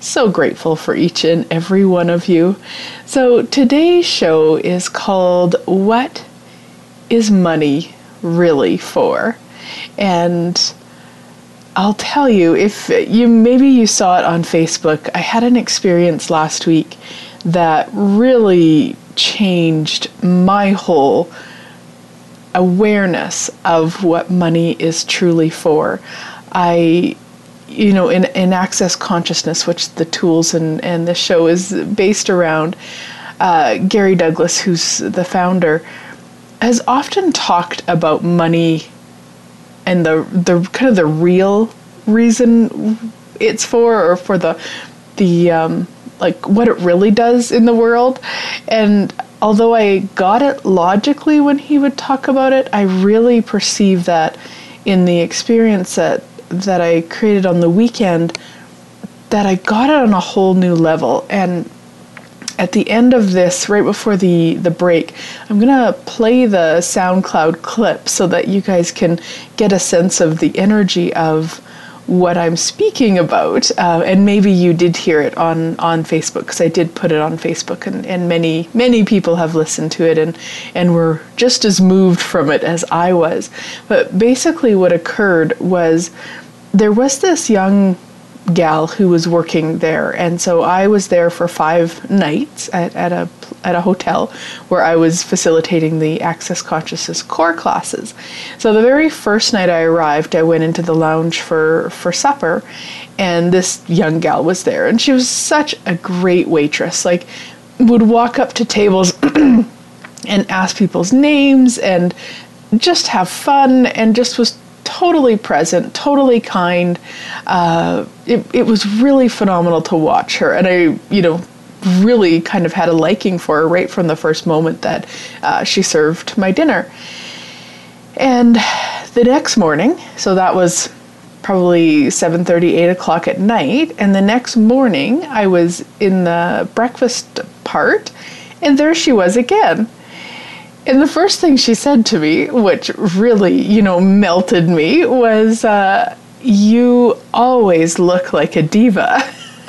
so grateful for each and every one of you. So, today's show is called What is Money Really For? And I'll tell you, if you maybe you saw it on Facebook, I had an experience last week that really changed my whole awareness of what money is truly for. I you know, in, in access consciousness, which the tools and, and the show is based around, uh, Gary Douglas, who's the founder, has often talked about money and the the kind of the real reason it's for, or for the the um, like what it really does in the world. And although I got it logically when he would talk about it, I really perceive that in the experience that that I created on the weekend that I got it on a whole new level. And at the end of this, right before the, the break, I'm going to play the SoundCloud clip so that you guys can get a sense of the energy of what I'm speaking about. Uh, and maybe you did hear it on, on Facebook because I did put it on Facebook, and, and many, many people have listened to it and, and were just as moved from it as I was. But basically, what occurred was there was this young gal who was working there and so I was there for 5 nights at, at a at a hotel where I was facilitating the access consciousness core classes. So the very first night I arrived I went into the lounge for for supper and this young gal was there and she was such a great waitress like would walk up to tables and ask people's names and just have fun and just was totally present, totally kind. Uh, it, it was really phenomenal to watch her. And I, you know, really kind of had a liking for her right from the first moment that uh, she served my dinner. And the next morning, so that was probably 7.30 8 o'clock at night and the next morning i was in the breakfast part and there she was again and the first thing she said to me, which really, you know, melted me, was, uh, You always look like a diva.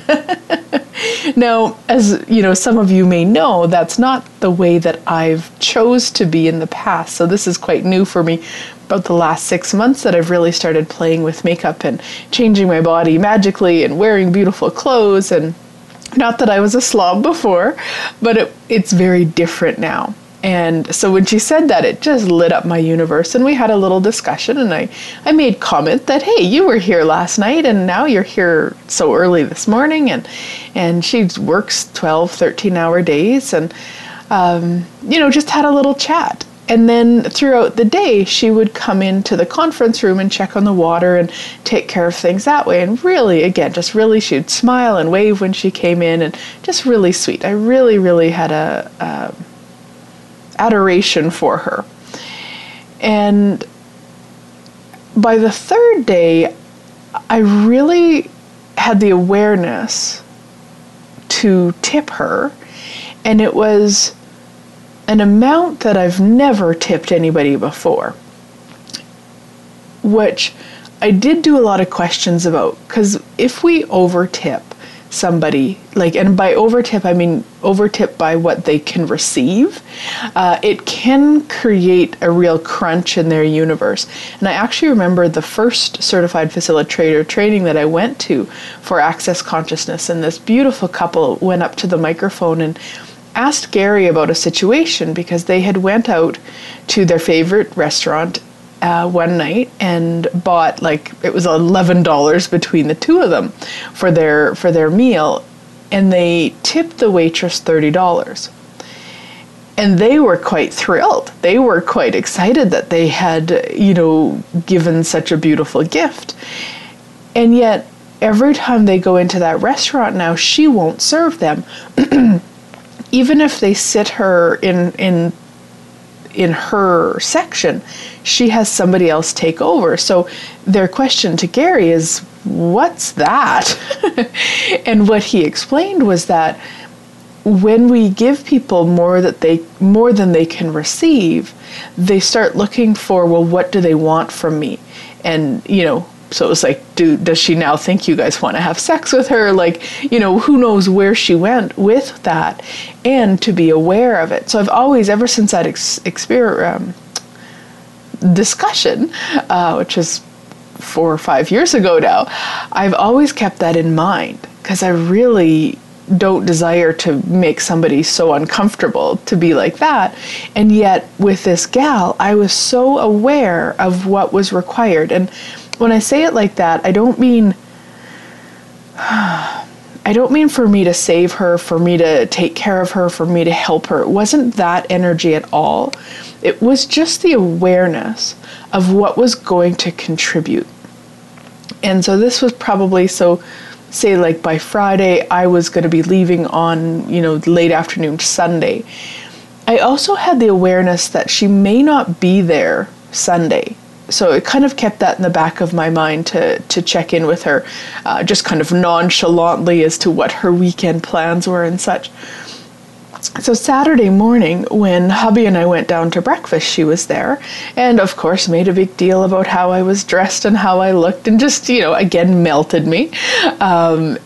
now, as you know, some of you may know, that's not the way that I've chose to be in the past. So this is quite new for me. About the last six months that I've really started playing with makeup and changing my body magically and wearing beautiful clothes and not that I was a slob before, but it, it's very different now. And so when she said that, it just lit up my universe. And we had a little discussion, and I, I made comment that, hey, you were here last night, and now you're here so early this morning. And, and she works 12, 13 hour days, and, um, you know, just had a little chat. And then throughout the day, she would come into the conference room and check on the water and take care of things that way. And really, again, just really, she'd smile and wave when she came in, and just really sweet. I really, really had a, a adoration for her. And by the third day, I really had the awareness to tip her, and it was an amount that I've never tipped anybody before, which I did do a lot of questions about because if we over tip, somebody like and by overtip i mean overtip by what they can receive uh, it can create a real crunch in their universe. And i actually remember the first certified facilitator training that i went to for access consciousness and this beautiful couple went up to the microphone and asked gary about a situation because they had went out to their favorite restaurant uh, one night and bought like it was eleven dollars between the two of them for their for their meal, and they tipped the waitress thirty dollars. And they were quite thrilled. They were quite excited that they had, you know, given such a beautiful gift. And yet, every time they go into that restaurant now, she won't serve them. Even if they sit her in in in her section, she has somebody else take over. So their question to Gary is, What's that? and what he explained was that when we give people more that they more than they can receive, they start looking for, well, what do they want from me? And you know, so it was like, do does she now think you guys want to have sex with her? Like, you know, who knows where she went with that, and to be aware of it. So I've always, ever since that ex- experience, um, discussion, uh, which is four or five years ago now, I've always kept that in mind because I really don't desire to make somebody so uncomfortable to be like that. And yet, with this gal, I was so aware of what was required. And when I say it like that, I don't mean I don't mean for me to save her, for me to take care of her, for me to help her. It wasn't that energy at all. It was just the awareness of what was going to contribute. And so this was probably so say like by Friday I was going to be leaving on, you know, late afternoon Sunday. I also had the awareness that she may not be there Sunday so it kind of kept that in the back of my mind to to check in with her, uh, just kind of nonchalantly as to what her weekend plans were and such. So Saturday morning, when hubby and I went down to breakfast, she was there, and of course made a big deal about how I was dressed and how I looked, and just you know again melted me. Um,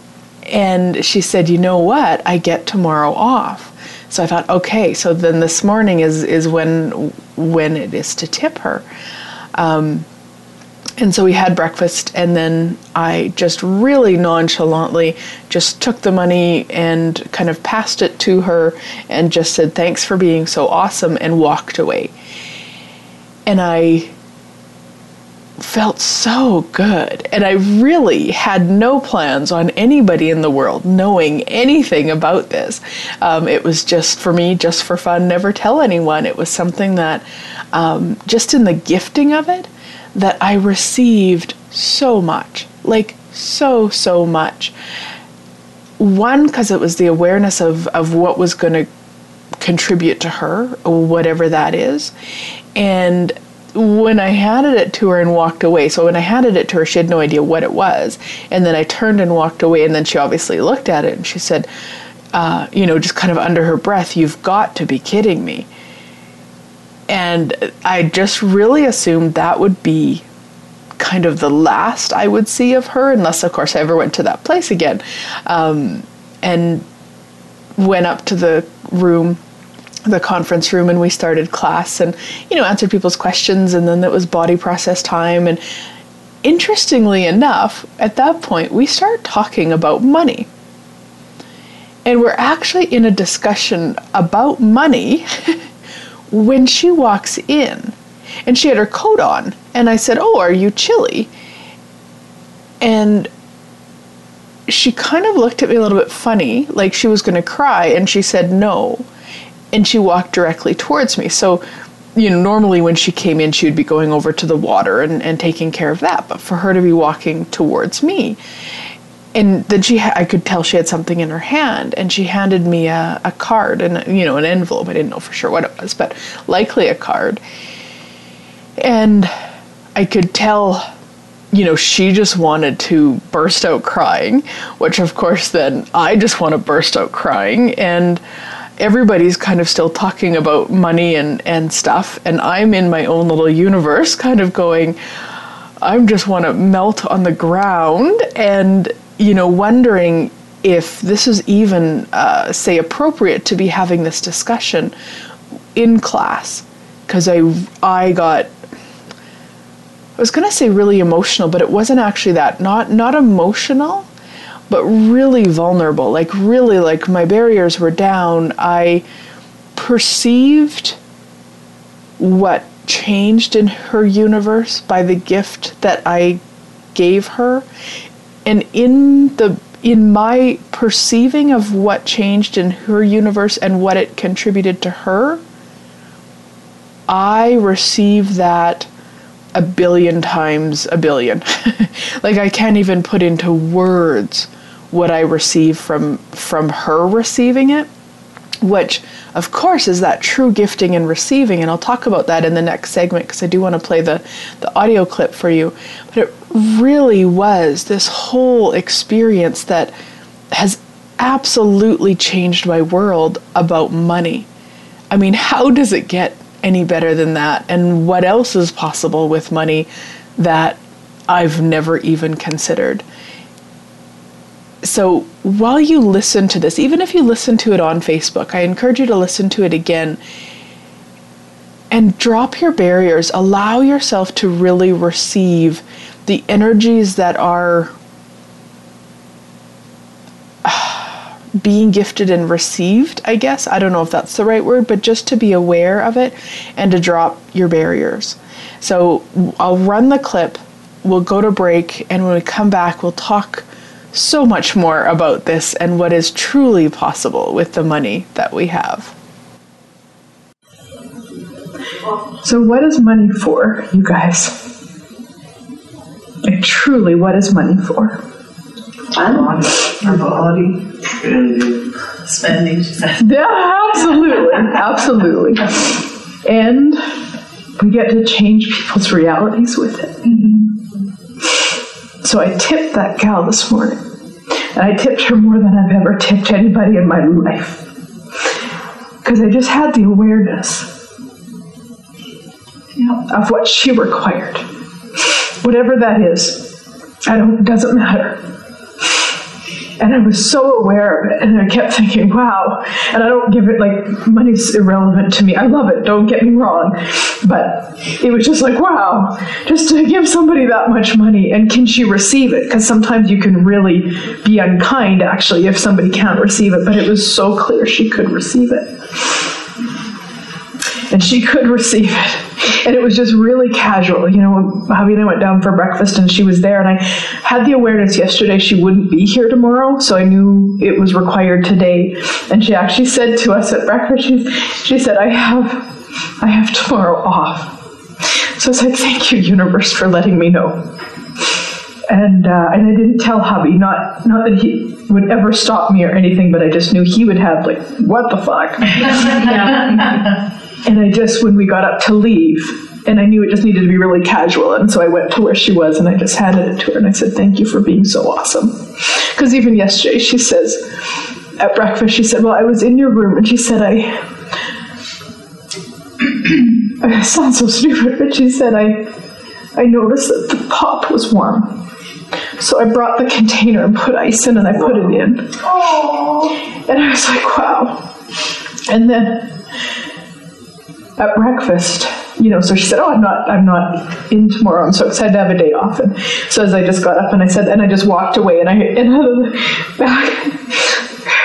and she said, "You know what? I get tomorrow off." So I thought, okay, so then this morning is is when when it is to tip her. Um, and so we had breakfast, and then I just really nonchalantly just took the money and kind of passed it to her and just said, Thanks for being so awesome, and walked away. And I felt so good. And I really had no plans on anybody in the world knowing anything about this. Um, it was just for me, just for fun, never tell anyone. It was something that, um, just in the gifting of it, that I received so much like, so, so much. One, because it was the awareness of, of what was going to contribute to her, whatever that is. And when I handed it to her and walked away, so when I handed it to her, she had no idea what it was. And then I turned and walked away, and then she obviously looked at it and she said, uh, you know, just kind of under her breath, You've got to be kidding me. And I just really assumed that would be kind of the last I would see of her, unless, of course, I ever went to that place again. Um, and went up to the room the conference room and we started class and you know answered people's questions and then it was body process time. And interestingly enough at that point we start talking about money. And we're actually in a discussion about money when she walks in. And she had her coat on. And i said oh are you chilly? And she kind of looked at me a little bit funny like she was going to cry. And she said no and she walked directly towards me. So, you know, normally when she came in, she would be going over to the water and, and taking care of that. But for her to be walking towards me, and then she, ha- I could tell she had something in her hand, and she handed me a, a card and you know an envelope. I didn't know for sure what it was, but likely a card. And I could tell you know, she just wanted to burst out crying, which of course then I just want to burst out crying. And everybody's kind of still talking about money and, and stuff, and I'm in my own little universe, kind of going, I just want to melt on the ground and, you know, wondering if this is even, uh, say, appropriate to be having this discussion in class. Because I, I got, I was going to say really emotional, but it wasn't actually that. Not, not emotional, but really vulnerable. Like, really, like my barriers were down. I perceived what changed in her universe by the gift that I gave her. And in the in my perceiving of what changed in her universe and what it contributed to her, I receive that a billion times a billion. like I can't even put into words what I receive from from her receiving it, which of course is that true gifting and receiving and I'll talk about that in the next segment because I do want to play the the audio clip for you. But it really was this whole experience that has absolutely changed my world about money. I mean, how does it get any better than that? And what else is possible with money that I've never even considered? So while you listen to this, even if you listen to it on Facebook, I encourage you to listen to it again and drop your barriers. Allow yourself to really receive the energies that are being gifted and received, I guess. I don't know if that's the right word, but just to be aware of it and to drop your barriers. So I'll run the clip, we'll go to break, and when we come back, we'll talk so much more about this and what is truly possible with the money that we have. So, what is money for, you guys? Like, truly, what is money for? Fun, frivolity, spending. Yeah, absolutely, absolutely. And we get to change people's realities with it. Mm-hmm. So I tipped that gal this morning, and I tipped her more than I've ever tipped anybody in my life. Because I just had the awareness of what she required whatever that is. I don't, it doesn't matter. And I was so aware of it, and I kept thinking, wow. And I don't give it like money's irrelevant to me. I love it, don't get me wrong. But it was just like, wow, just to give somebody that much money, and can she receive it? Because sometimes you can really be unkind, actually, if somebody can't receive it. But it was so clear she could receive it. And she could receive it and it was just really casual. You know, hubby and I went down for breakfast, and she was there, and I had the awareness yesterday she wouldn't be here tomorrow, so I knew it was required today. And she actually said to us at breakfast, she, she said, "I have, I have tomorrow off." So I was like, "Thank you, universe, for letting me know." And uh, and I didn't tell Hubby, not not that he would ever stop me or anything, but I just knew he would have like, "What the fuck." And I just, when we got up to leave, and I knew it just needed to be really casual, and so I went to where she was and I just handed it to her and I said, Thank you for being so awesome. Because even yesterday, she says, at breakfast, she said, Well, I was in your room, and she said, I. it sounds so stupid, but she said, I, I noticed that the pop was warm. So I brought the container and put ice in and I put it in. Aww. And I was like, wow. And then at breakfast, you know, so she said, "Oh, I'm not, I'm not in tomorrow. I'm so excited. To have a day off." And so as I just got up and I said, and I just walked away, and I and out of the back,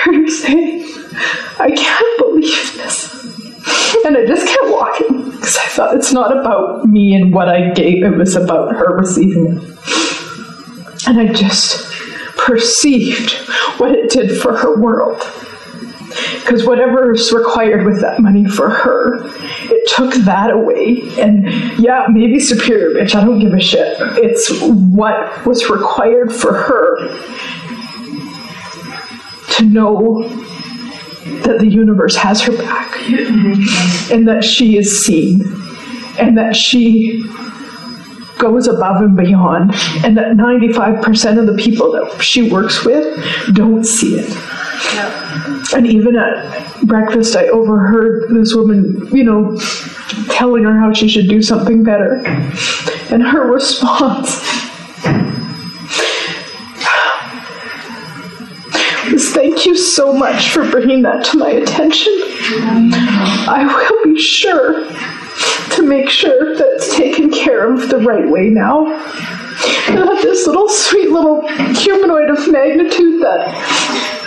her "I can't believe this," and I just kept walking because I thought it's not about me and what I gave; it was about her receiving it, and I just perceived what it did for her world because whatever is required with that money for her, it took that away. And yeah, maybe superior bitch, I don't give a shit. It's what was required for her to know that the universe has her back and that she is seen and that she goes above and beyond and that 95% of the people that she works with don't see it. Yeah. And even at breakfast, I overheard this woman, you know, telling her how she should do something better. And her response was thank you so much for bringing that to my attention. I will be sure to make sure that it's taken care of the right way now. This little sweet little humanoid of magnitude that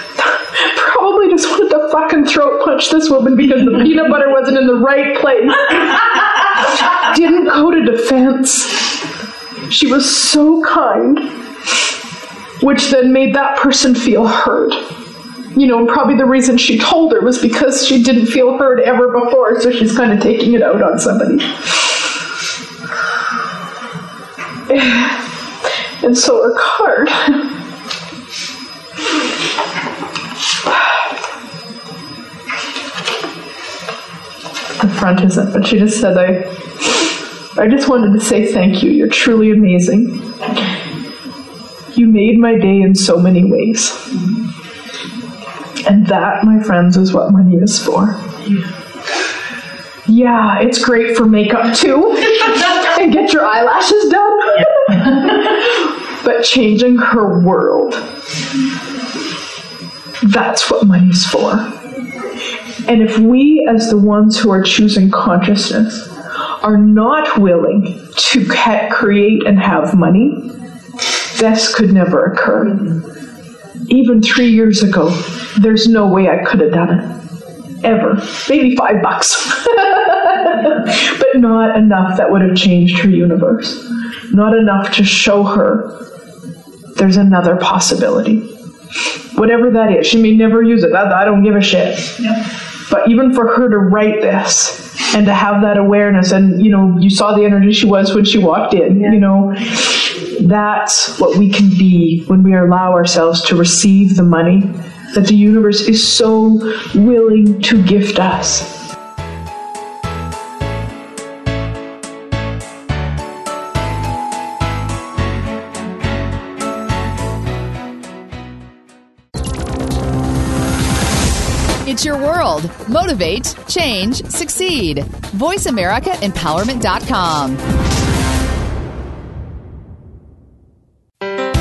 probably just wanted to fucking throat punch this woman because the peanut butter wasn't in the right place. Didn't go to defense. She was so kind, which then made that person feel heard. You know, probably the reason she told her was because she didn't feel heard ever before, so she's kind of taking it out on somebody. And so her card. The front isn't, but she just said, I, I just wanted to say thank you. You're truly amazing. You made my day in so many ways. And that, my friends, is what money is for. Yeah, it's great for makeup too. and get your eyelashes done. but changing her world. That's what money's for. And if we, as the ones who are choosing consciousness, are not willing to create and have money, this could never occur. Even three years ago, there's no way I could have done it. Ever. Maybe five bucks. but not enough that would have changed her universe. Not enough to show her there's another possibility. Whatever that is. She may never use it. I, I don't give a shit. But even for her to write this and to have that awareness, and you know, you saw the energy she was when she walked in, you know, that's what we can be when we allow ourselves to receive the money that the universe is so willing to gift us. It's your world. Motivate, change, succeed. VoiceAmericaEmpowerment.com.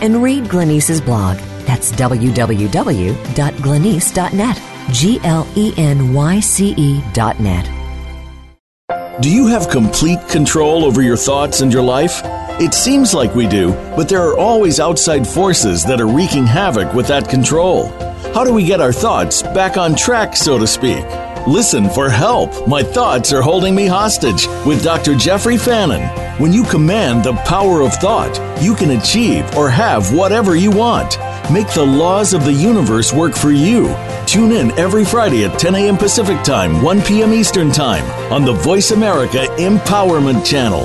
And read Glenyce's blog. That's www.glenyce.net. G L E N Y C E dot net. Do you have complete control over your thoughts and your life? It seems like we do, but there are always outside forces that are wreaking havoc with that control. How do we get our thoughts back on track, so to speak? Listen for help. My thoughts are holding me hostage with Dr. Jeffrey Fannin. When you command the power of thought, you can achieve or have whatever you want. Make the laws of the universe work for you. Tune in every Friday at 10 a.m. Pacific Time, 1 p.m. Eastern Time on the Voice America Empowerment Channel.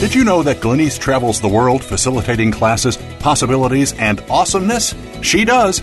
Did you know that Glenyce travels the world facilitating classes, possibilities, and awesomeness? She does.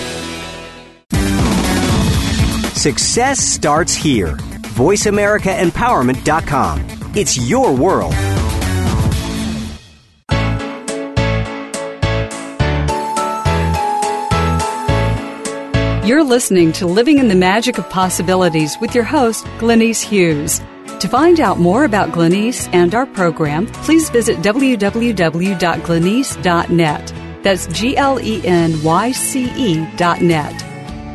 Success starts here. VoiceAmericaEmpowerment.com. It's your world. You're listening to Living in the Magic of Possibilities with your host, Glenyce Hughes. To find out more about Glenyce and our program, please visit www.glenyce.net. That's G L E N Y C E dot net.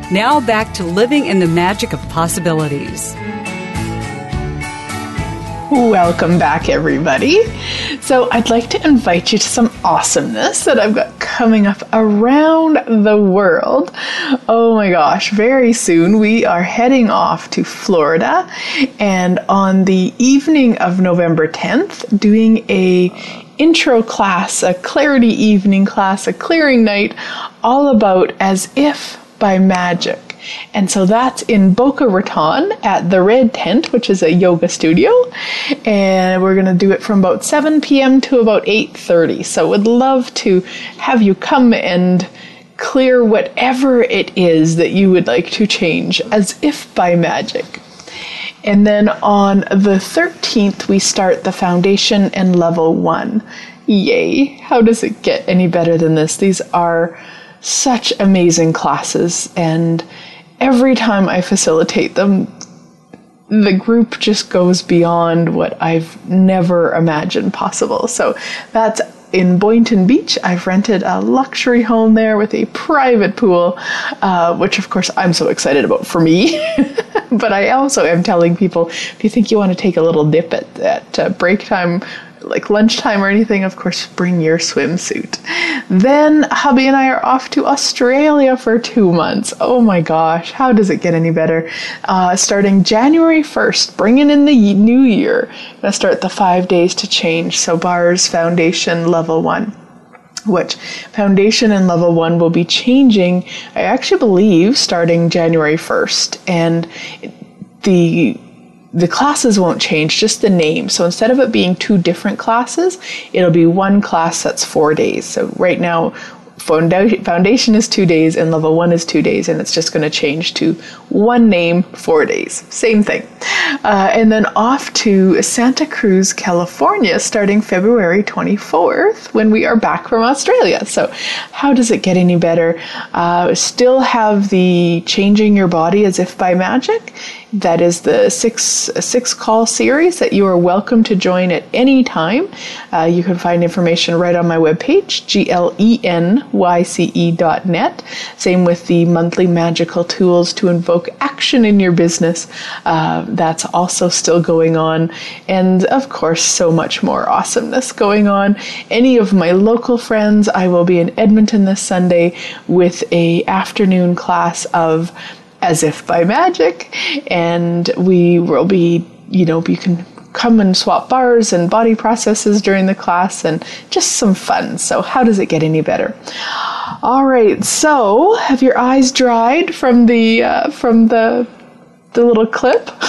Now back to Living in the Magic of Possibilities. Welcome back, everybody. So, I'd like to invite you to some awesomeness that I've got coming up around the world. Oh my gosh, very soon we are heading off to Florida and on the evening of November 10th, doing a intro class, a clarity evening class, a clearing night, all about as if by magic. And so that's in Boca Raton at the Red Tent, which is a yoga studio. And we're going to do it from about 7 p.m. to about 8:30. So would love to have you come and clear whatever it is that you would like to change as if by magic. And then on the 13th, we start the foundation and level one. Yay! How does it get any better than this? These are such amazing classes, and every time I facilitate them, the group just goes beyond what I've never imagined possible. So that's in Boynton Beach. I've rented a luxury home there with a private pool, uh, which of course I'm so excited about for me. but I also am telling people if you think you want to take a little dip at, at uh, break time like lunchtime or anything, of course, bring your swimsuit. Then hubby and I are off to Australia for two months. Oh my gosh, how does it get any better? Uh, starting January 1st, bringing in the new year, gonna start the five days to change. So, bars, foundation, level one which foundation and level one will be changing, I actually believe, starting January 1st. And the the classes won't change, just the name. So instead of it being two different classes, it'll be one class that's four days. So right now, foundation is two days and level one is two days, and it's just going to change to one name, four days. Same thing. Uh, and then off to Santa Cruz, California, starting February 24th when we are back from Australia. So, how does it get any better? Uh, still have the changing your body as if by magic that is the six six call series that you are welcome to join at any time. Uh, you can find information right on my webpage, glenyce.net. Same with the monthly magical tools to invoke action in your business. Uh, that's also still going on, and of course, so much more awesomeness going on. Any of my local friends, I will be in Edmonton this Sunday with a afternoon class of as if by magic, and we will be, you know, you can come and swap bars and body processes during the class and just some fun. So, how does it get any better? All right, so have your eyes dried from the uh, from the the little clip?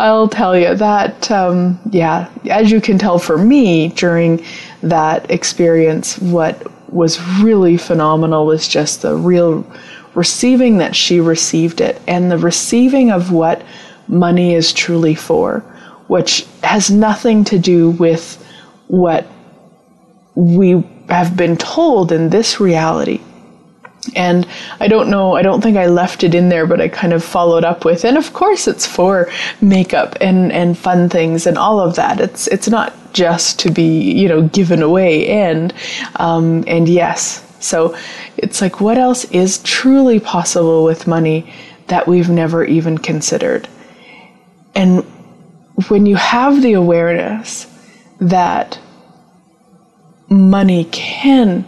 I'll tell you that, um, yeah, as you can tell for me during that experience, what was really phenomenal was just the real receiving that she received it and the receiving of what money is truly for, which has nothing to do with what we have been told in this reality. And I don't know, I don't think I left it in there, but I kind of followed up with, and of course it's for makeup and, and fun things and all of that. It's it's not just to be, you know, given away and um, and yes, so it's like, what else is truly possible with money that we've never even considered? And when you have the awareness that money can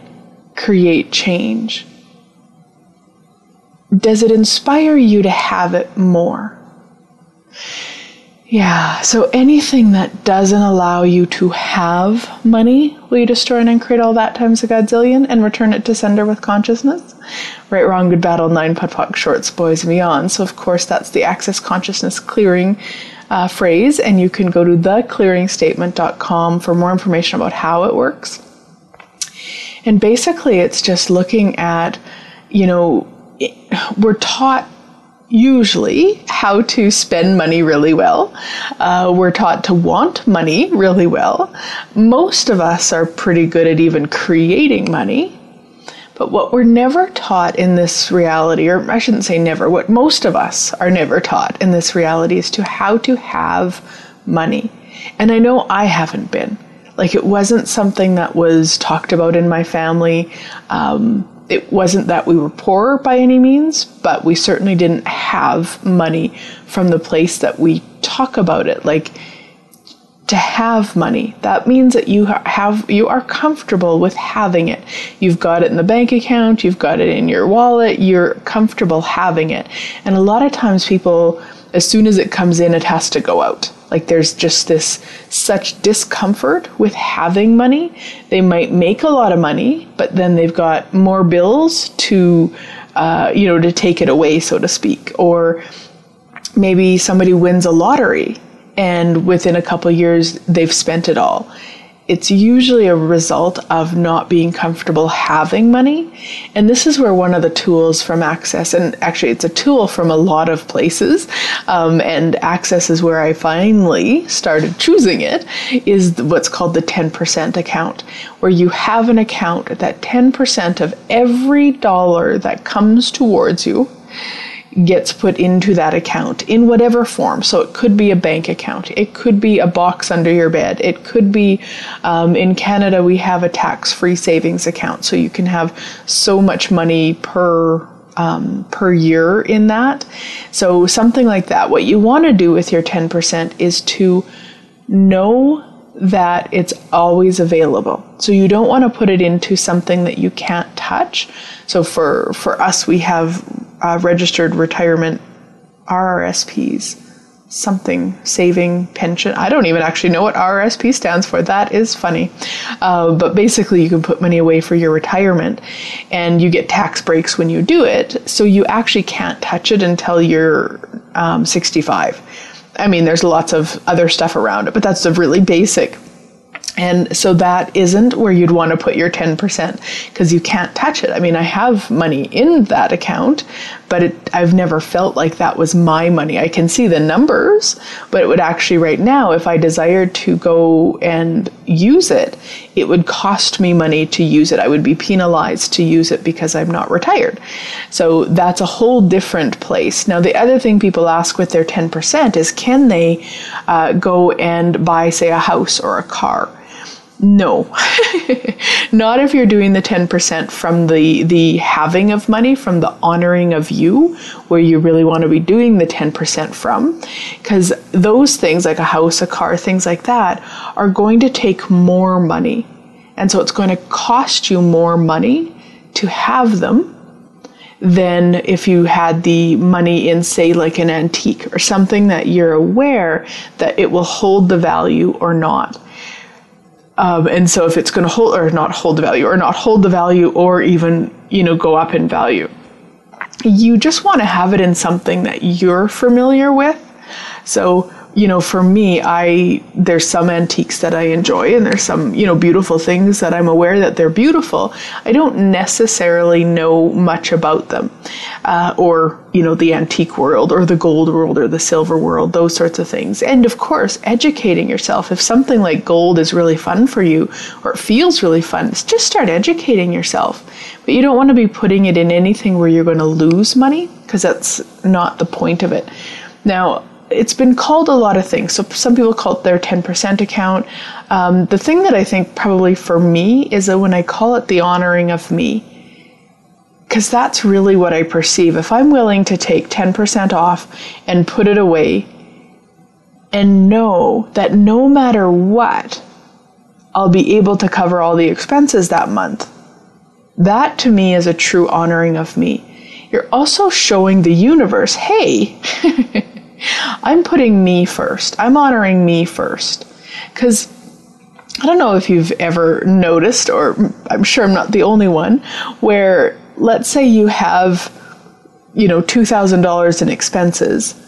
create change, does it inspire you to have it more? Yeah, so anything that doesn't allow you to have money, will you destroy and create all that times a godzillion and return it to sender with consciousness? Right, wrong, good, battle, nine, POD POC, shorts, boys, and beyond. So, of course, that's the access consciousness clearing uh, phrase, and you can go to theclearingstatement.com for more information about how it works. And basically, it's just looking at, you know, we're taught usually how to spend money really well. Uh, we're taught to want money really well. Most of us are pretty good at even creating money. But what we're never taught in this reality, or I shouldn't say never, what most of us are never taught in this reality is to how to have money. And I know I haven't been. Like it wasn't something that was talked about in my family. Um, it wasn't that we were poor by any means, but we certainly didn't have money from the place that we talk about it. Like, to have money. That means that you have you are comfortable with having it. You've got it in the bank account, you've got it in your wallet, you're comfortable having it. And a lot of times people as soon as it comes in it has to go out. Like there's just this such discomfort with having money. They might make a lot of money, but then they've got more bills to uh, you know to take it away so to speak or maybe somebody wins a lottery and within a couple years they've spent it all. It's usually a result of not being comfortable having money. And this is where one of the tools from Access, and actually it's a tool from a lot of places, um, and Access is where I finally started choosing it, is what's called the 10% account, where you have an account that 10% of every dollar that comes towards you gets put into that account in whatever form. So it could be a bank account, it could be a box under your bed, it could be um, in Canada, we have a tax free savings account. So you can have so much money per. Um, per year in that. So, something like that. What you want to do with your 10% is to know that it's always available. So you don't want to put it into something that you can't touch. So for for us we have uh, registered retirement RRSPs, something saving pension. I don't even actually know what RRSP stands for. That is funny. Uh, but basically, you can put money away for your retirement and you get tax breaks when you do it. So you actually can't touch it until you're um, 65. I mean, there's lots of other stuff around it, but that's the really basic and so that isn't where you'd want to put your 10% because you can't touch it. I mean, I have money in that account, but it, I've never felt like that was my money. I can see the numbers, but it would actually, right now, if I desired to go and use it, it would cost me money to use it. I would be penalized to use it because I'm not retired. So that's a whole different place. Now, the other thing people ask with their 10% is can they uh, go and buy, say, a house or a car? No, not if you're doing the 10% from the, the having of money, from the honoring of you, where you really want to be doing the 10% from. Because those things, like a house, a car, things like that, are going to take more money. And so it's going to cost you more money to have them than if you had the money in, say, like an antique or something that you're aware that it will hold the value or not. Um, and so if it's going to hold or not hold the value or not hold the value or even, you know, go up in value, you just want to have it in something that you're familiar with. So you know, for me, I there's some antiques that I enjoy, and there's some you know beautiful things that I'm aware that they're beautiful. I don't necessarily know much about them, uh, or you know, the antique world, or the gold world, or the silver world, those sorts of things. And of course, educating yourself. If something like gold is really fun for you, or it feels really fun, just start educating yourself. But you don't want to be putting it in anything where you're going to lose money, because that's not the point of it. Now, it's been called a lot of things. So some people call it their 10% account. Um, the thing that I think probably for me is that when I call it the honoring of me, because that's really what I perceive. If I'm willing to take 10% off and put it away and know that no matter what, I'll be able to cover all the expenses that month, that to me is a true honoring of me. You're also showing the universe, hey, I'm putting me first. I'm honoring me first. Because I don't know if you've ever noticed, or I'm sure I'm not the only one, where let's say you have, you know, $2,000 in expenses,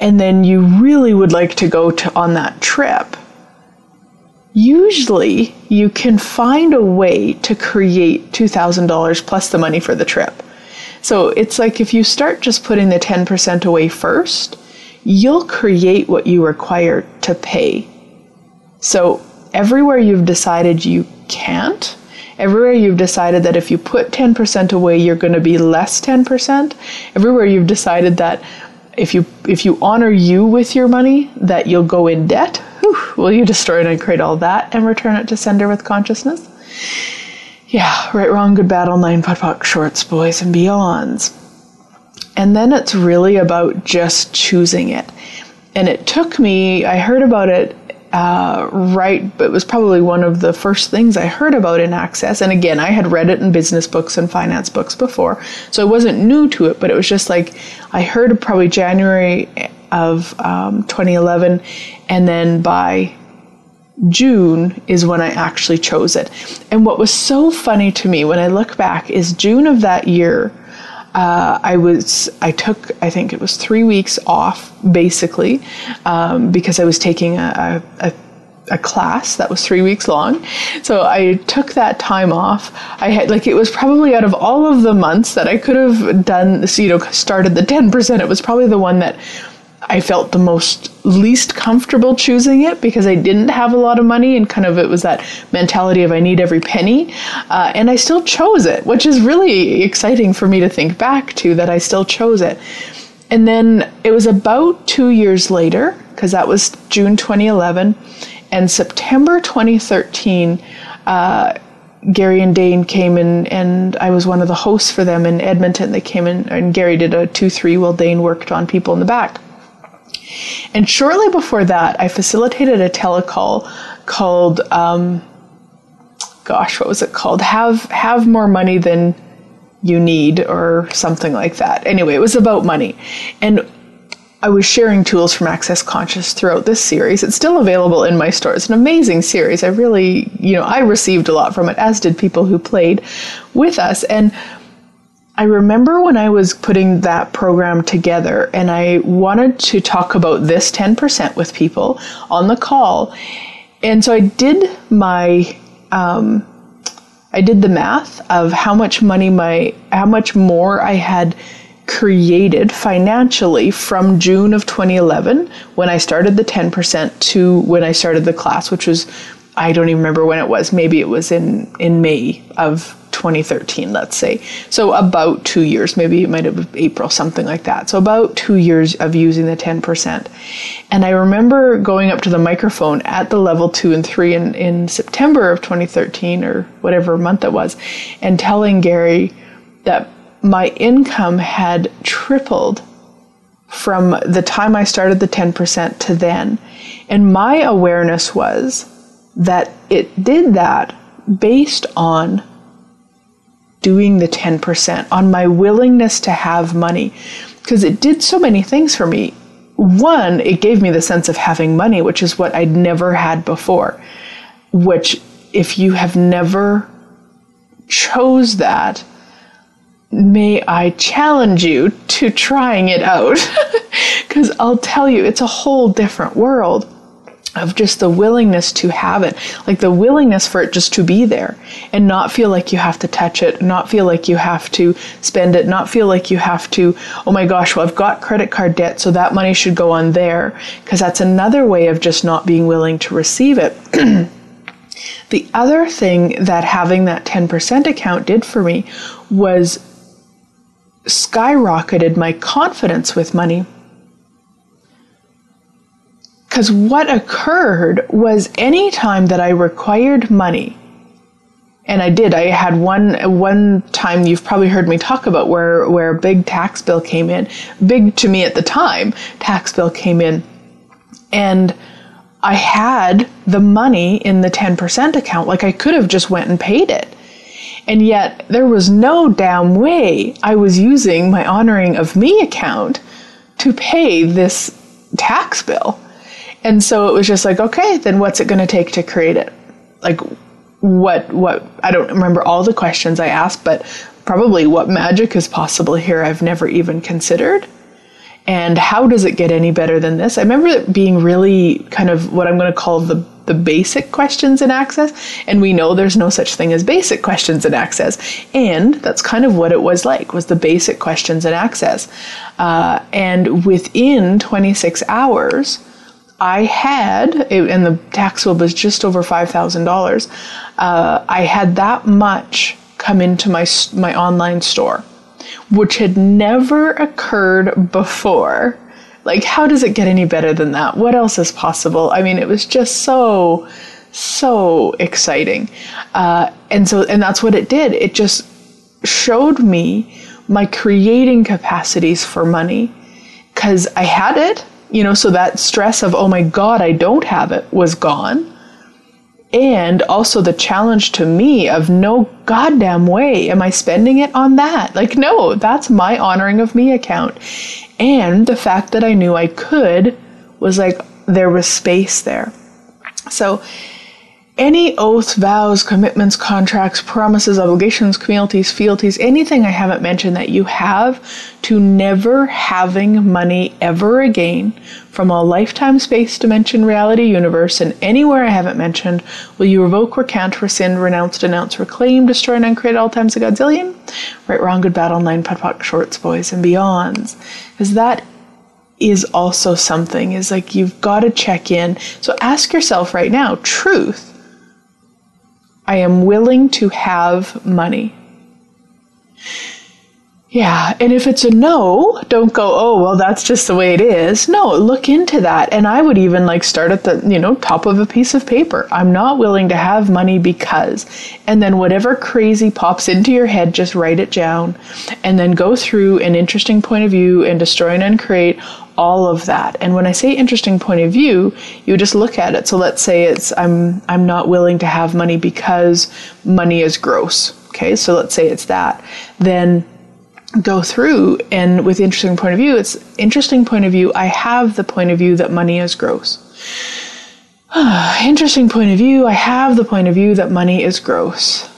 and then you really would like to go to, on that trip. Usually, you can find a way to create $2,000 plus the money for the trip. So it's like if you start just putting the 10% away first, you'll create what you require to pay. So everywhere you've decided you can't, everywhere you've decided that if you put 10% away, you're going to be less 10%, everywhere you've decided that if you if you honor you with your money, that you'll go in debt, whew, will you destroy and create all that and return it to sender with consciousness? Yeah, right, wrong, good, battle, nine putt shorts, boys, and beyonds. And then it's really about just choosing it. and it took me, I heard about it uh, right, but it was probably one of the first things I heard about in Access. And again, I had read it in business books and finance books before, so I wasn't new to it, but it was just like I heard probably January of um, 2011, and then by June is when I actually chose it. And what was so funny to me when I look back is June of that year. Uh, I was I took I think it was three weeks off basically um, because I was taking a, a, a class that was three weeks long. So I took that time off. I had like it was probably out of all of the months that I could have done, you know, started the ten percent. It was probably the one that I felt the most least comfortable choosing it because I didn't have a lot of money and kind of it was that mentality of I need every penny. Uh, and I still chose it, which is really exciting for me to think back to that I still chose it. And then it was about two years later, because that was June 2011, and September 2013. Uh, Gary and Dane came in, and I was one of the hosts for them in Edmonton. They came in, and Gary did a 2 3 while Dane worked on people in the back. And shortly before that, I facilitated a telecall called, um, gosh, what was it called? Have have more money than you need, or something like that. Anyway, it was about money, and I was sharing tools from Access Consciousness throughout this series. It's still available in my store. It's an amazing series. I really, you know, I received a lot from it, as did people who played with us, and I remember when I was putting that program together and I wanted to talk about this 10% with people on the call. And so I did my, um, I did the math of how much money my, how much more I had created financially from June of 2011 when I started the 10% to when I started the class, which was, I don't even remember when it was. Maybe it was in, in May of 2013, let's say. So about two years, maybe it might have been April, something like that. So about two years of using the 10%. And I remember going up to the microphone at the level two and three in, in September of 2013 or whatever month it was, and telling Gary that my income had tripled from the time I started the 10% to then. And my awareness was that it did that based on doing the 10%, on my willingness to have money, because it did so many things for me. One, it gave me the sense of having money, which is what I'd never had before. Which, if you have never chose that, may I challenge you to trying it out. Because I'll tell you, it's a whole different world of just the willingness to have it, like the willingness for it just to be there and not feel like you have to touch it, not feel like you have to spend it, not feel like you have to, oh my gosh, well, I've got credit card debt, so that money should go on there, because that's another way of just not being willing to receive it. the other thing that having that 10% account did for me was skyrocketed my confidence with money because what occurred was any time that I required money, and I did. I had one one time you've probably heard me talk about where where a big tax bill came in, big to me at the time. Tax bill came in, and I had the money in the ten percent account. Like I could have just went and paid it, and yet there was no damn way I was using my honoring of me account to pay this tax bill. And so it was just like, okay, then what's it going to take to create it? Like, what, what, I don't remember all the questions I asked, but probably what magic is possible here I've never even considered. And how does it get any better than this? I remember it being really kind of what I'm going to call the the basic questions in Access, and we know there's no such thing as basic questions in Access, and that's kind of what it was like was the basic questions in Access, uh, and within 26 hours, I had, and the tax bill was just over five thousand uh, dollars. I had that much come into my my online store, which had never occurred before. Like, how does it get any better than that? What else is possible? I mean, it was just so, so exciting, uh, and so, and that's what it did. It just showed me my creating capacities for money because I had it You know, so that stress of, oh my God, I don't have it was gone. And also the challenge to me of no goddamn way am I spending it on that. Like, no, that's my honoring of me account. And the fact that I knew I could was like, there was space there. So, any oaths, vows, commitments, contracts, promises, obligations, communities, fealties, anything I haven't mentioned that you have to never having money ever again from a lifetime space dimension reality universe and anywhere I haven't mentioned, will you revoke, recant, rescind, renounce, denounce, reclaim, destroy, and uncreate all times a godzillion? Right, wrong, good, bad, online, POD, shorts, boys, and beyonds. Because that is also something, is like you've got to check in. So ask yourself right now, truth I am willing to have money. Yeah, and if it's a no, don't go, oh, well, that's just the way it is. No, look into that. And I would even like start at the, you know, top of a piece of paper. I'm not willing to have money because. And then whatever crazy pops into your head, just write it down. And then go through an interesting point of view and destroy and uncreate all of that. And when I say interesting point of view, you just look at it. So let's say it's I'm I'm not willing to have money because money is gross. Okay? So let's say it's that. Then go through and with interesting point of view, it's interesting point of view, I have the point of view that money is gross. interesting point of view, I have the point of view that money is gross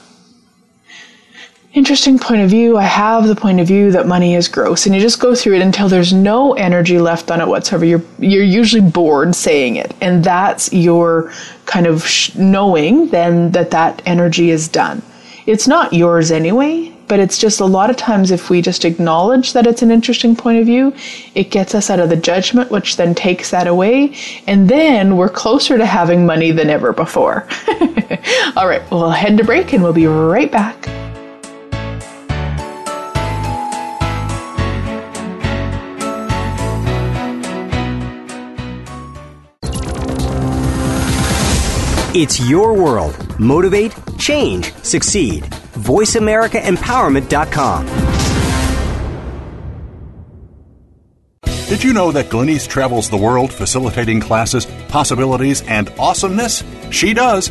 interesting point of view. I have the point of view that money is gross, and you just go through it until there's no energy left on it whatsoever. You're you're usually bored saying it, and that's your kind of sh- knowing then that that energy is done. It's not yours anyway, but it's just a lot of times if we just acknowledge that it's an interesting point of view, it gets us out of the judgment, which then takes that away, and then we're closer to having money than ever before. All right, we'll head to break and we'll be right back. It's your world. Motivate, change, succeed. VoiceAmericaEmpowerment.com. Did you know that Glenyce travels the world facilitating classes, possibilities, and awesomeness? She does.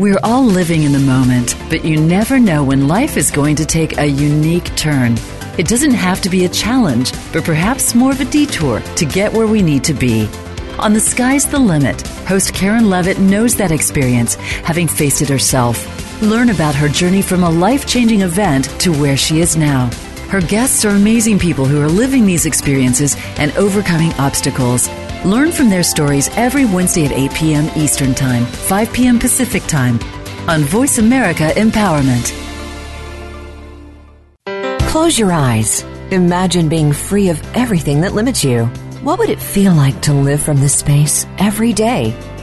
We're all living in the moment, but you never know when life is going to take a unique turn. It doesn't have to be a challenge, but perhaps more of a detour to get where we need to be. On The Sky's the Limit, host Karen Levitt knows that experience, having faced it herself. Learn about her journey from a life changing event to where she is now. Her guests are amazing people who are living these experiences and overcoming obstacles. Learn from their stories every Wednesday at 8 p.m. Eastern Time, 5 p.m. Pacific Time on Voice America Empowerment. Close your eyes. Imagine being free of everything that limits you. What would it feel like to live from this space every day?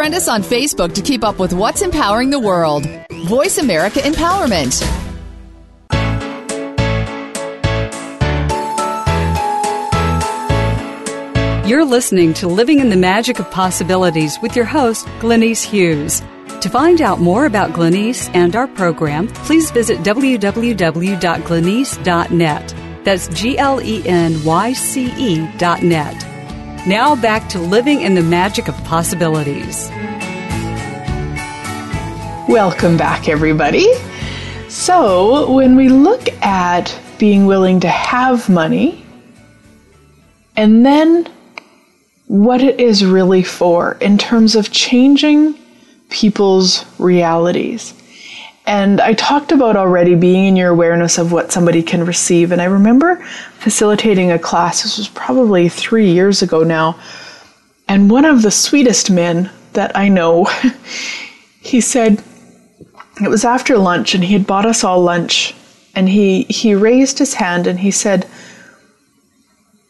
Friend us on Facebook to keep up with what's empowering the world. Voice America Empowerment. You're listening to Living in the Magic of Possibilities with your host, Glenyce Hughes. To find out more about Glenyce and our program, please visit www.glenyce.net. That's G L E N Y C E dot net. Now back to living in the magic of possibilities. Welcome back, everybody. So, when we look at being willing to have money and then what it is really for in terms of changing people's realities. And I talked about already being in your awareness of what somebody can receive. And I remember facilitating a class, this was probably three years ago now. And one of the sweetest men that I know, he said, it was after lunch and he had bought us all lunch. And he, he raised his hand and he said,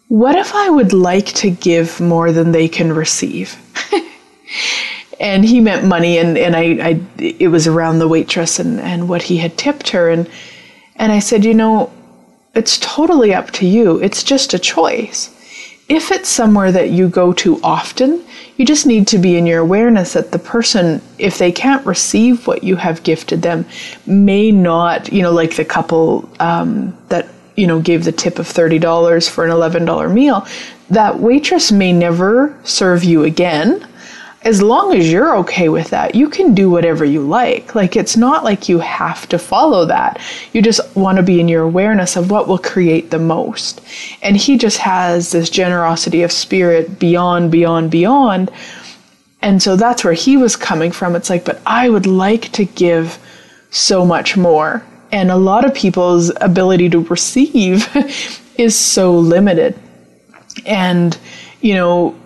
What if I would like to give more than they can receive? and he meant money and, and I, I it was around the waitress and, and what he had tipped her and and I said, you know, it's totally up to you. It's just a choice. If it's somewhere that you go to often, you just need to be in your awareness that the person, if they can't receive what you have gifted them, may not, you know, like the couple um, that, you know, gave the tip of $30 for an $11 meal, that waitress may never serve you again as long as you're okay with that, you can do whatever you like. Like, it's not like you have to follow that. You just want to be in your awareness of what will create the most. And he just has this generosity of spirit beyond, beyond, beyond. And so that's where he was coming from. It's like, but I would like to give so much more. And a lot of people's ability to receive is so limited. And, you know,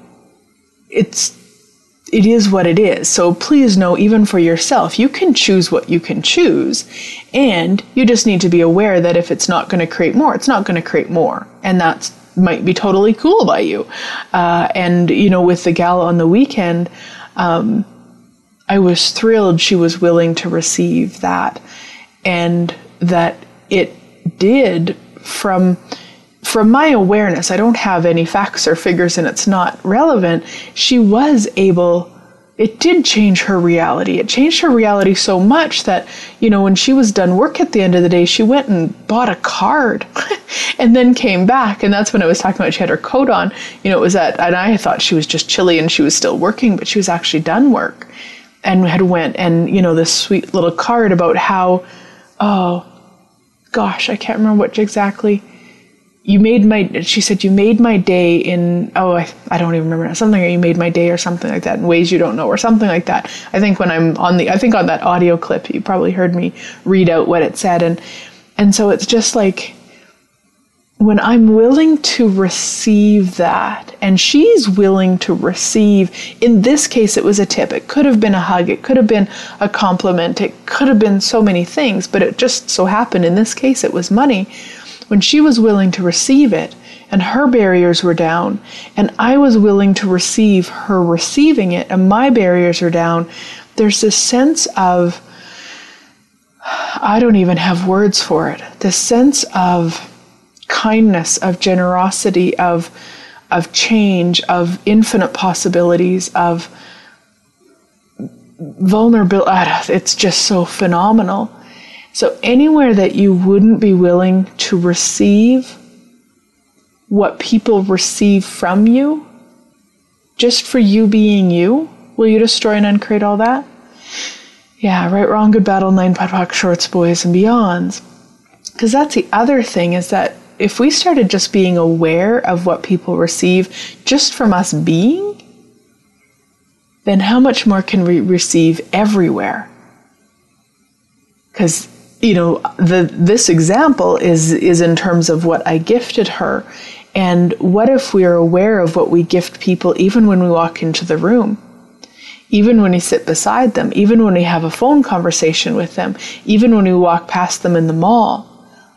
it's it is what it is. So please know, even for yourself, you can choose what you can choose. And you just need to be aware that if it's not going to create more, it's not going to create more. And that might be totally cool by you. Uh, and, you know, with the gal on the weekend, um, I was thrilled she was willing to receive that and that it did from from my awareness, I don't have any facts or figures and it's not relevant. She was able, it did change her reality. It changed her reality so much that, you know, when she was done work at the end of the day, she went and bought a card and then came back. And that's when I was talking about she had her coat on. You know, it was at, and I thought she was just chilly and she was still working, but she was actually done work and had went and, you know, this sweet little card about how, oh, gosh, I can't remember what exactly you made my she said you made my day in oh I, I don't even remember something or you made my day or something like that in ways you don't know or something like that. I think when i'm on the i think on that audio clip you probably heard me read out what it said and and so it's just like when i'm willing to receive that and she's willing to receive in this case it was a tip. It could have been a hug. It could have been a compliment. It could have been so many things but it just so happened in this case it was money when she was willing to receive it and her barriers were down, and I was willing to receive her receiving it and my barriers are down, there's this sense of, I don't even have words for it, this sense of kindness, of generosity, of, of change, of infinite possibilities, of vulnerability. It's just so phenomenal. So, anywhere that you wouldn't be willing to receive what people receive from you, just for you being you, will you destroy and uncreate all that? Yeah, right, wrong, good, battle, nine, POD POC, shorts, boys, and beyonds. Because that's the other thing is that if we started just being aware of what people receive just from us being, then how much more can we receive everywhere? Because you know, the this example is is in terms of what I gifted her. And what if we are aware of what we gift people even when we walk into the room? Even when we sit beside them, even when we have a phone conversation with them, even when we walk past them in the mall.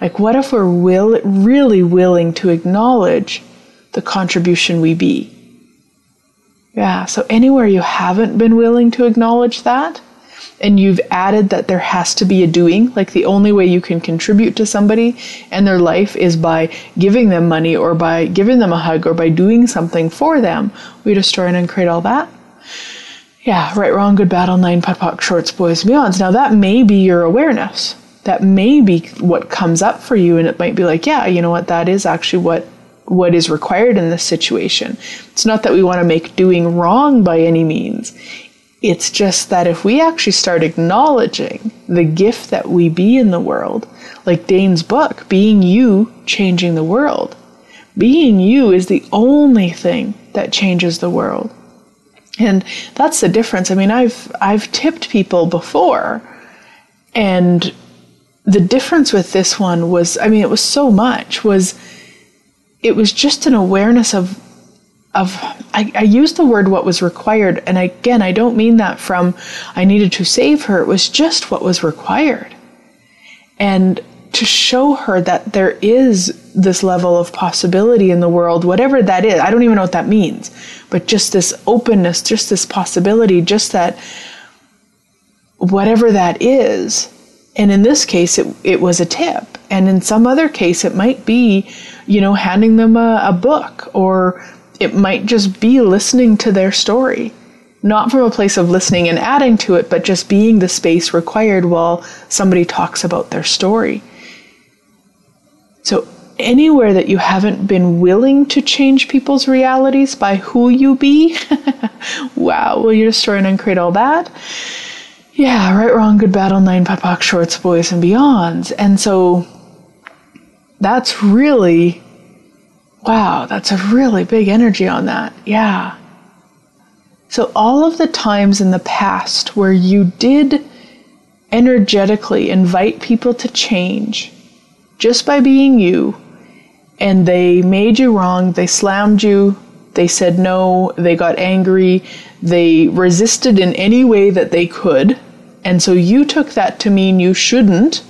Like, what if we're will, really willing to acknowledge the contribution we be? Yeah, so anywhere you haven't been willing to acknowledge that, and you've added that there has to be a doing, like the only way you can contribute to somebody and their life is by giving them money or by giving them a hug or by doing something for them, we destroy and uncreate all that. Yeah, right, wrong, good, battle, nine, POD POC, shorts, boys, beyonds. Now that may be your awareness. That may be what comes up for you, and it might be like, yeah, you know what, that is actually what what is required in this situation. It's not that we want to make doing wrong by any means. It's just that if we actually start acknowledging the gift that we be in the world, like Dane's book, being you, changing the world, Being you is the only thing that changes the world. And that's the difference. I mean, I've I've tipped people before and the difference with this one was I mean, it was so much was it was just an awareness of of I, I used the word what was required and again I don't mean that from I needed to save her it was just what was required. And to show her that there is this level of possibility in the world whatever that is I don't even know what that means but just this openness just this possibility just that whatever that is and in this case it, it was a tip. And in some other case it might be you know handing them a, a book or it might just be listening to their story, not from a place of listening and adding to it, but just being the space required while somebody talks about their story. So, anywhere that you haven't been willing to change people's realities by who you be, wow, will you destroy and uncreate all that? Yeah, right, wrong, good, bad, all nine, POD shorts, boys, and beyonds. And so that's really Wow, that's a really big energy on that. Yeah. So, all of the times in the past where you did energetically invite people to change just by being you, and they made you wrong, they slammed you, they said no, they got angry, they resisted in any way that they could, and so you took that to mean you shouldn't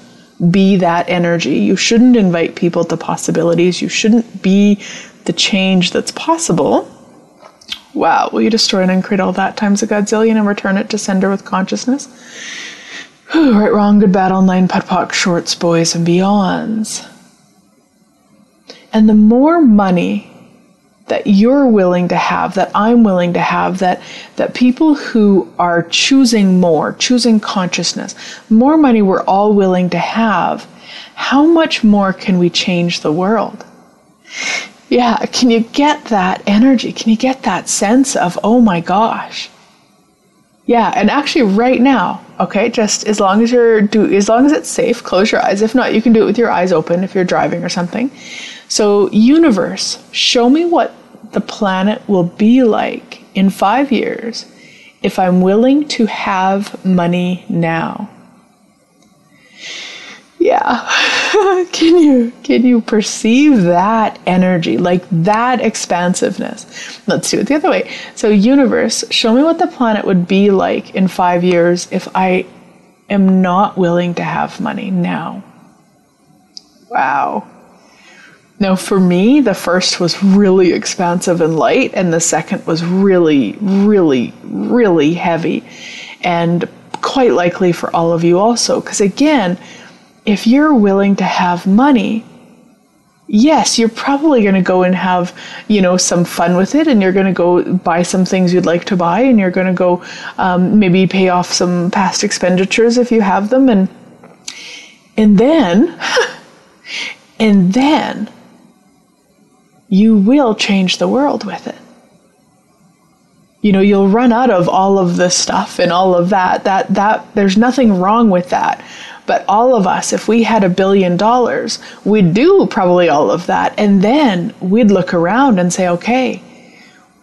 be that energy. You shouldn't invite people to possibilities. You shouldn't be the change that's possible. Wow, will you destroy and uncreate all that times a godzillion and return it to sender with consciousness? Whew, right, wrong, good, bad, all nine, POD POC, shorts, boys, and beyonds. And the more money that you're willing to have, that I'm willing to have, that that people who are choosing more, choosing consciousness, more money we're all willing to have, how much more can we change the world? Yeah, can you get that energy? Can you get that sense of, oh my gosh? Yeah, and actually right now, okay, just as long as you're do as long as it's safe, close your eyes. If not, you can do it with your eyes open if you're driving or something. So, universe, show me what the planet will be like in 5 years if I'm willing to have money now. Yeah. can you can you perceive that energy, like that expansiveness? Let's do it the other way. So universe, show me what the planet would be like in 5 years if I am not willing to have money now. Wow. Now, for me, the first was really expansive and light, and the second was really, really, really heavy. And quite likely for all of you also. Because again, if you're willing to have money, yes, you're probably going to go and have, you know, some fun with it, and you're going to go buy some things you'd like to buy, and you're going to go um, maybe pay off some past expenditures if you have them, and and then, and then you will change the world with it. You know, you'll run out of all of this stuff and all of that. That that there's nothing wrong with that. But all of us, if we had a billion dollars, we'd do probably all of that. And then we'd look around and say, okay,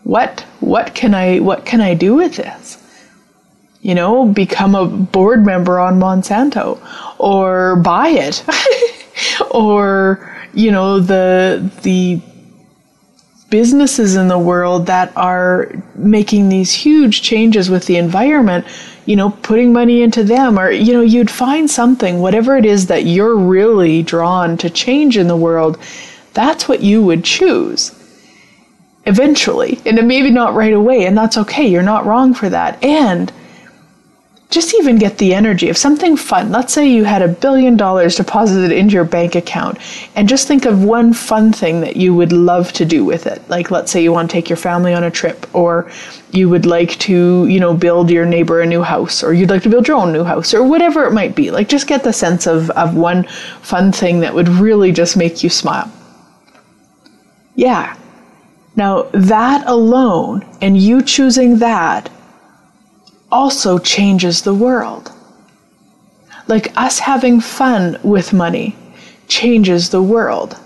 what what can I what can I do with this? You know, become a board member on Monsanto or buy it. or, you know, the the businesses in the world that are making these huge changes with the environment, you know, putting money into them, or, you know, you'd find something, whatever it is that you're really drawn to change in the world, that's what you would choose eventually. And maybe not right away, and that's okay. You're not wrong for that. And just even get the energy of something fun. Let's say you had a billion dollars deposited into your bank account, and just think of one fun thing that you would love to do with it. Like, let's say you want to take your family on a trip, or you would like to, you know, build your neighbor a new house, or you'd like to build your own new house, or whatever it might be. Like, just get the sense of, of one fun thing that would really just make you smile. Yeah. Now, that alone, and you choosing that, also changes the world. Like us having fun with money changes the world.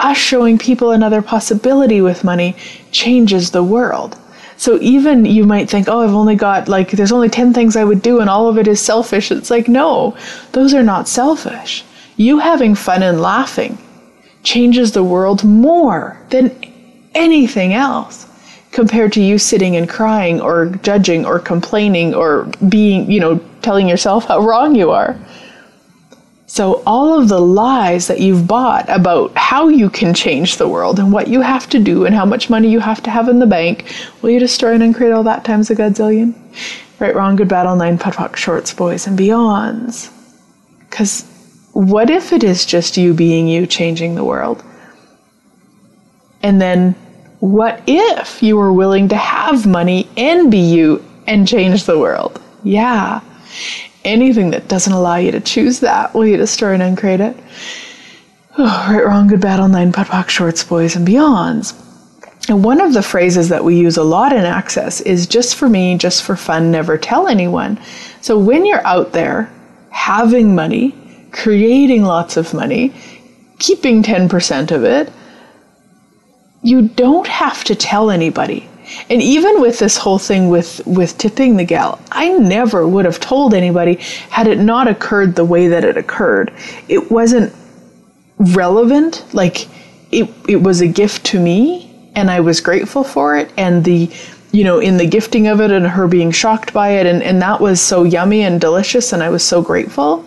us showing people another possibility with money changes the world. So even you might think, oh, I've only got like, there's only 10 things I would do and all of it is selfish. It's like, no, those are not selfish. You having fun and laughing changes the world more than anything else compared to you sitting and crying or judging or complaining or being, you know, telling yourself how wrong you are. So, all of the lies that you've bought about how you can change the world and what you have to do and how much money you have to have in the bank, will you destroy and uncreate all that times a godzillion? Right, wrong, good, battle, nine, POD, shorts, boys, and beyonds. Because what if it is just you being you changing the world? And then what if you were willing to have money and be you and change the world? Yeah anything that doesn't allow you to choose that, will you destroy and uncreate it? Oh, right, wrong, good, battle, nine, POD, POC, shorts, boys, and beyonds. And one of the phrases that we use a lot in Access is just for me, just for fun, never tell anyone. So when you're out there having money, creating lots of money, keeping 10% of it, you don't have to tell anybody. And even with this whole thing with, with tipping the gal, I never would have told anybody had it not occurred the way that it occurred. It wasn't relevant. Like it, it was a gift to me and I was grateful for it. And the, you know, in the gifting of it and her being shocked by it. And, and that was so yummy and delicious. And I was so grateful.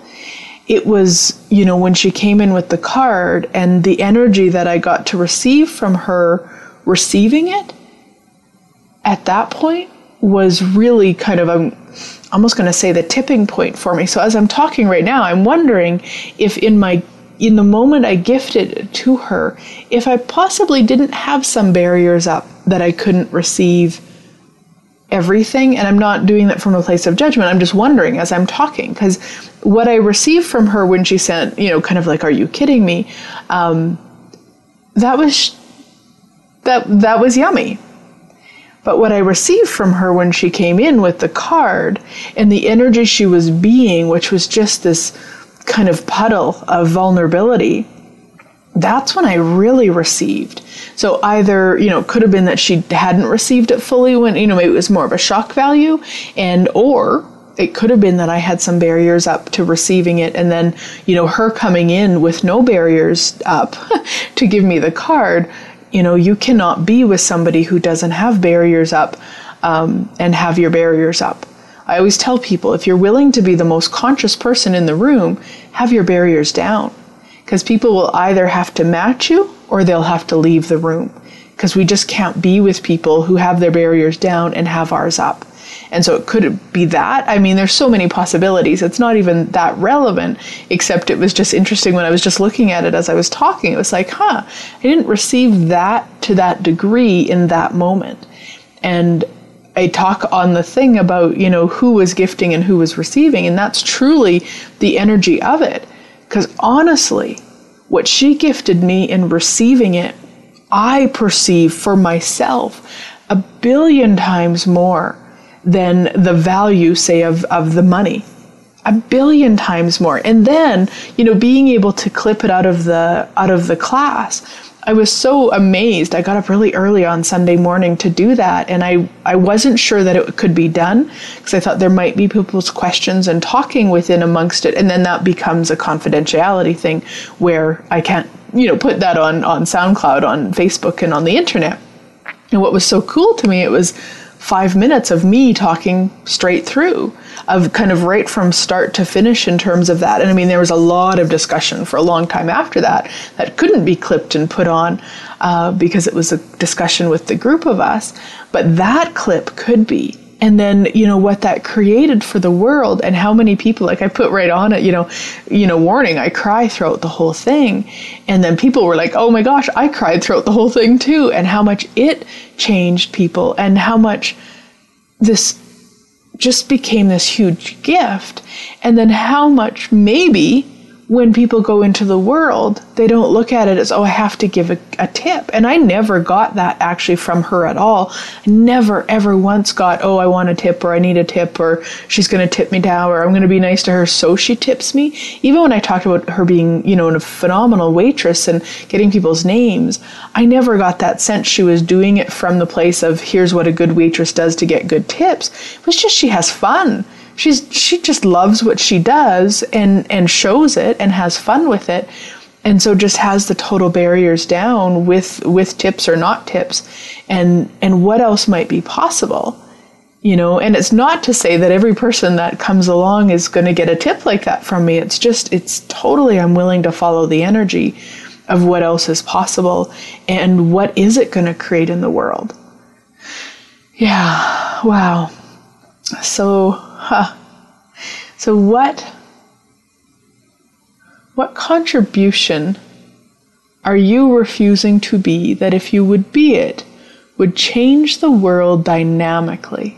It was, you know, when she came in with the card and the energy that I got to receive from her receiving it at that point was really kind of I'm almost going to say the tipping point for me. So as I'm talking right now, I'm wondering if in my in the moment I gifted it to her, if I possibly didn't have some barriers up that I couldn't receive everything and I'm not doing that from a place of judgment. I'm just wondering as I'm talking because what I received from her when she sent, you know, kind of like, "Are you kidding me?" Um, that was that that was yummy but what I received from her when she came in with the card and the energy she was being, which was just this kind of puddle of vulnerability, that's when I really received. So either, you know, it could have been that she hadn't received it fully when, you know, maybe it was more of a shock value and or it could have been that I had some barriers up to receiving it and then, you know, her coming in with no barriers up to give me the card you know, you cannot be with somebody who doesn't have barriers up um, and have your barriers up. I always tell people if you're willing to be the most conscious person in the room, have your barriers down. Because people will either have to match you or they'll have to leave the room. Because we just can't be with people who have their barriers down and have ours up. And so it could be that. I mean, there's so many possibilities. It's not even that relevant, except it was just interesting when I was just looking at it as I was talking. It was like, huh, I didn't receive that to that degree in that moment. And I talk on the thing about, you know, who was gifting and who was receiving. And that's truly the energy of it. Because honestly, what she gifted me in receiving it, I perceive for myself a billion times more than the value, say, of, of the money. A billion times more. And then, you know, being able to clip it out of the out of the class. I was so amazed. I got up really early on Sunday morning to do that, and I, I wasn't sure that it could be done because I thought there might be people's questions and talking within amongst it, and then that becomes a confidentiality thing where I can't, you know, put that on on SoundCloud, on Facebook, and on the internet. And what was so cool to me, it was five minutes of me talking straight through of kind of right from start to finish in terms of that. And I mean, there was a lot of discussion for a long time after that that couldn't be clipped and put on uh, because it was a discussion with the group of us. But that clip could be and then you know what that created for the world and how many people like i put right on it you know you know warning i cry throughout the whole thing. And then people were like oh my gosh i cried throughout the whole thing too. And how much it changed people and how much this just became this huge gift. And then how much maybe when people go into the world, they don't look at it as, oh, I have to give a, a, tip. And I never got that actually from her at all. Never, ever once got, oh, I want a tip or I need a tip or she's going to tip me down or I'm going to be nice to her so she tips me. Even when I talked about her being, you know, a phenomenal waitress and getting people's names, I never got that sense she was doing it from the place of, here's what a good waitress does to get good tips. It was just she has fun she's she just loves what she does and and shows it and has fun with it. And so just has the total barriers down with with tips or not tips. And and what else might be possible you know? And it's not to say that every person that comes along is going to get a tip like that from me. It's just it's totally i'm willing to follow the energy of what else is possible and what is it going to create in the world. Yeah wow. So huh. so what what contribution are you refusing to be that if you would be it would change the world dynamically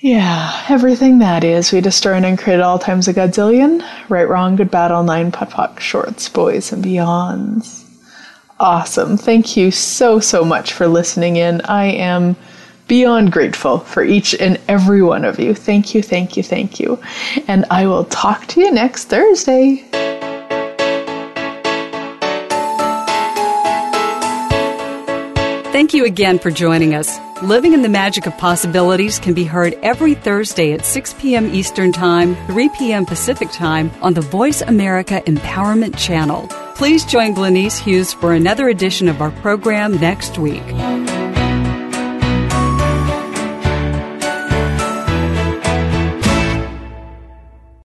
yeah, everything that is. We destroy and create all times a godzillion. Right, wrong, good, bad, all nine, POD, shorts, boys, and beyonds. Awesome. Thank you so, so much for listening in. I am beyond grateful for each and every one of you. Thank you, thank you, thank you. And I will talk to you next Thursday. Thank you again for joining us. Living in the Magic of Possibilities can be heard every Thursday at 6 p.m. Eastern Time, 3 p.m. Pacific Time on the Voice America Empowerment Channel. Please join Glenyce Hughes for another edition of our program next week.